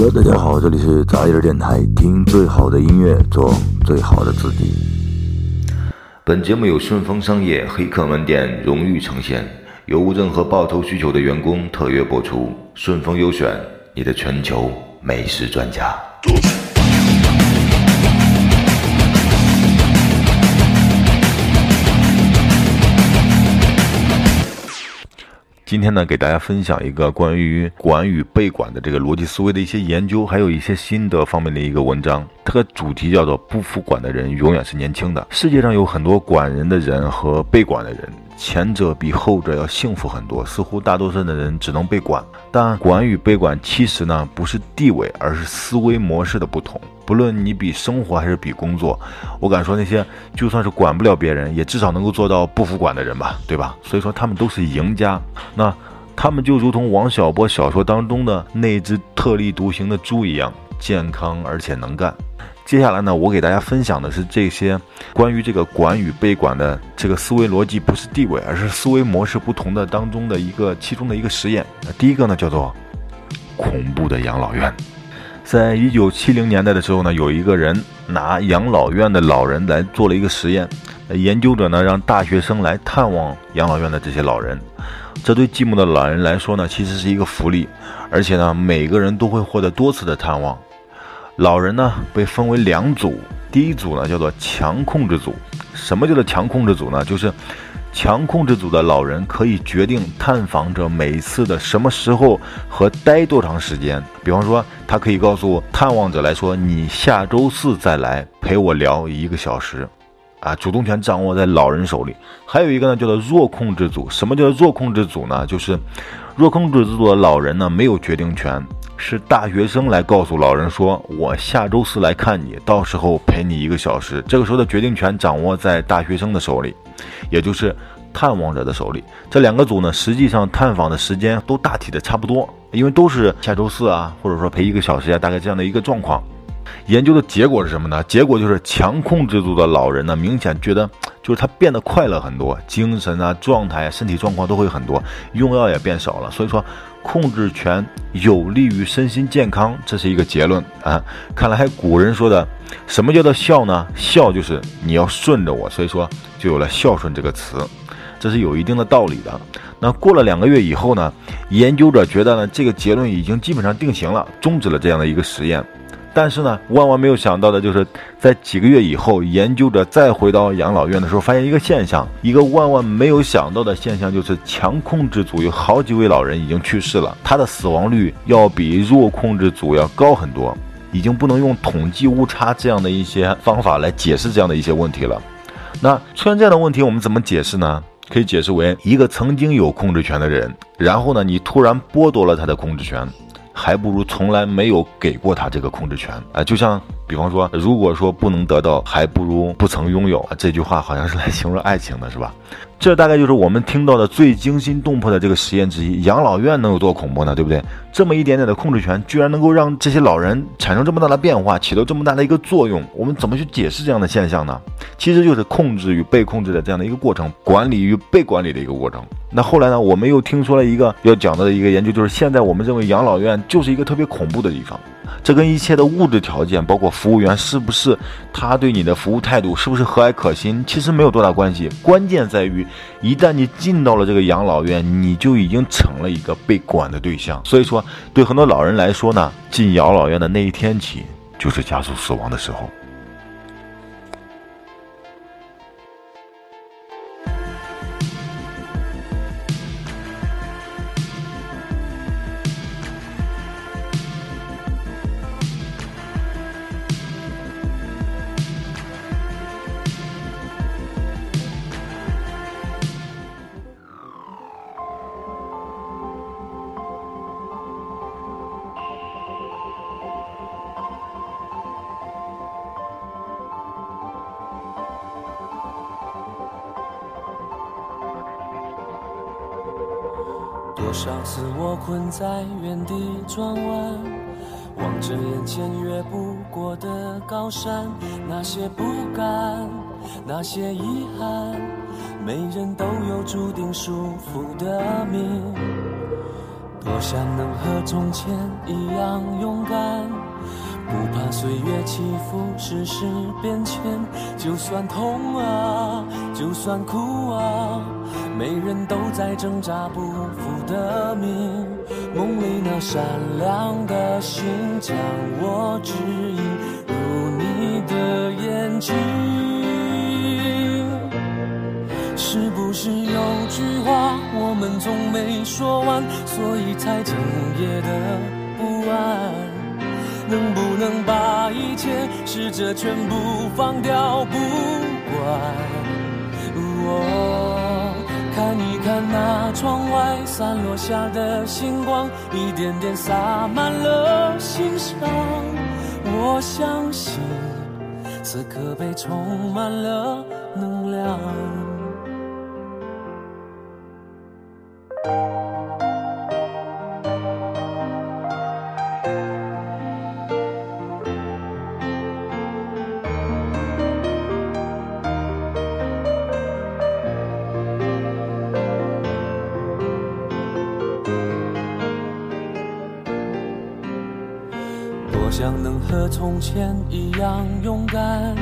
Hello，大家好，这里是杂音电台，听最好的音乐，做最好的自己。本节目由顺丰商业黑客门店荣誉呈现，有无任何报酬需求的员工特约播出。顺丰优选，你的全球美食专家。今天呢，给大家分享一个关于管与被管的这个逻辑思维的一些研究，还有一些心得方面的一个文章。它的主题叫做“不服管的人永远是年轻的”。世界上有很多管人的人和被管的人。前者比后者要幸福很多，似乎大多数的人只能被管，但管与被管其实呢不是地位，而是思维模式的不同。不论你比生活还是比工作，我敢说那些就算是管不了别人，也至少能够做到不服管的人吧，对吧？所以说他们都是赢家。那他们就如同王小波小说当中的那只特立独行的猪一样，健康而且能干。接下来呢，我给大家分享的是这些关于这个管与被管的这个思维逻辑，不是地位，而是思维模式不同的当中的一个其中的一个实验。第一个呢叫做恐怖的养老院。在一九七零年代的时候呢，有一个人拿养老院的老人来做了一个实验。研究者呢让大学生来探望养老院的这些老人，这对寂寞的老人来说呢，其实是一个福利，而且呢每个人都会获得多次的探望。老人呢被分为两组，第一组呢叫做强控制组。什么叫做强控制组呢？就是强控制组的老人可以决定探访者每次的什么时候和待多长时间。比方说，他可以告诉探望者来说：“你下周四再来陪我聊一个小时。”啊，主动权掌握在老人手里。还有一个呢，叫做弱控制组。什么叫弱控制组呢？就是弱控制组的老人呢没有决定权。是大学生来告诉老人说：“我下周四来看你，到时候陪你一个小时。”这个时候的决定权掌握在大学生的手里，也就是探望者的手里。这两个组呢，实际上探访的时间都大体的差不多，因为都是下周四啊，或者说陪一个小时啊，大概这样的一个状况。研究的结果是什么呢？结果就是强控制组的老人呢，明显觉得就是他变得快乐很多，精神啊、状态啊、身体状况都会很多，用药也变少了。所以说。控制权有利于身心健康，这是一个结论啊！看来还古人说的，什么叫做孝呢？孝就是你要顺着我，所以说就有了孝顺这个词，这是有一定的道理的。那过了两个月以后呢，研究者觉得呢，这个结论已经基本上定型了，终止了这样的一个实验。但是呢，万万没有想到的就是，在几个月以后，研究者再回到养老院的时候，发现一个现象，一个万万没有想到的现象，就是强控制组有好几位老人已经去世了，他的死亡率要比弱控制组要高很多，已经不能用统计误差这样的一些方法来解释这样的一些问题了。那出现这样的问题，我们怎么解释呢？可以解释为一个曾经有控制权的人，然后呢，你突然剥夺了他的控制权。还不如从来没有给过他这个控制权啊！就像，比方说，如果说不能得到，还不如不曾拥有。这句话好像是来形容爱情的，是吧？这大概就是我们听到的最惊心动魄的这个实验之一。养老院能有多恐怖呢？对不对？这么一点点的控制权，居然能够让这些老人产生这么大的变化，起到这么大的一个作用。我们怎么去解释这样的现象呢？其实就是控制与被控制的这样的一个过程，管理与被管理的一个过程。那后来呢？我们又听说了一个要讲到的一个研究，就是现在我们认为养老院就是一个特别恐怖的地方。这跟一切的物质条件，包括服务员是不是他对你的服务态度是不是和蔼可亲，其实没有多大关系。关键在于，一旦你进到了这个养老院，你就已经成了一个被管的对象。所以说，对很多老人来说呢，进养老院的那一天起，就是加速死亡的时候。多少次我困在原地转弯，望着眼前越不过的高山，那些不甘，那些遗憾，每人都有注定束缚的命。多想能和从前一样勇敢，不怕岁月起伏，世事变迁。就算痛啊，就算哭啊，每人都在挣扎不服的命。梦里那闪亮的星，将我指引入你的眼睛。是不是有句话我们从没说完，所以才整夜的不安？能不能把一切试着全部放掉不管？我看一看那窗外散落下的星光，一点点洒满了心上。我相信此刻被充满了能量。多想能和从前一样勇敢，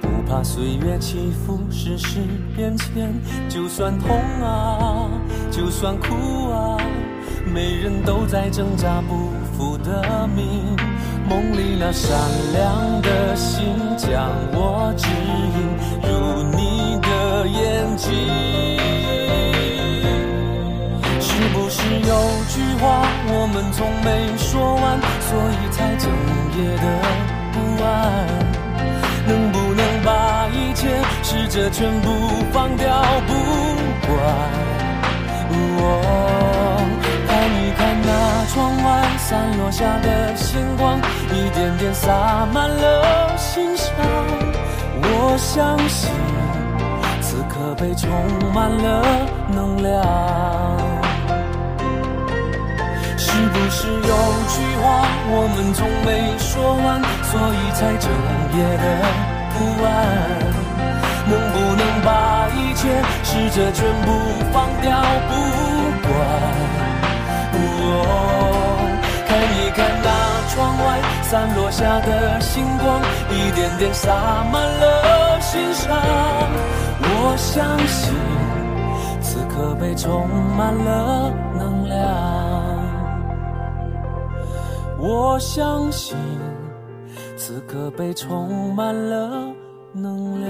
不怕岁月起伏，世事变迁。就算痛啊，就算哭啊，每人都在挣扎不服的命。梦里那闪亮的星，将我指引入你的眼睛。是不是有句话我们从没说完，夜的不安？能不能把一切试着全部放掉不管？我看一看那窗外散落下的星光，一点点洒满了心上。我相信此刻被充满了能量。是不是有句话我们从没说完，所以才整夜的不安？能不能把一切试着全部放掉不管？哦看一看那窗外散落下的星光，一点点洒满了心上。我相信此刻被充满了能量。我相信，此刻被充满了能量。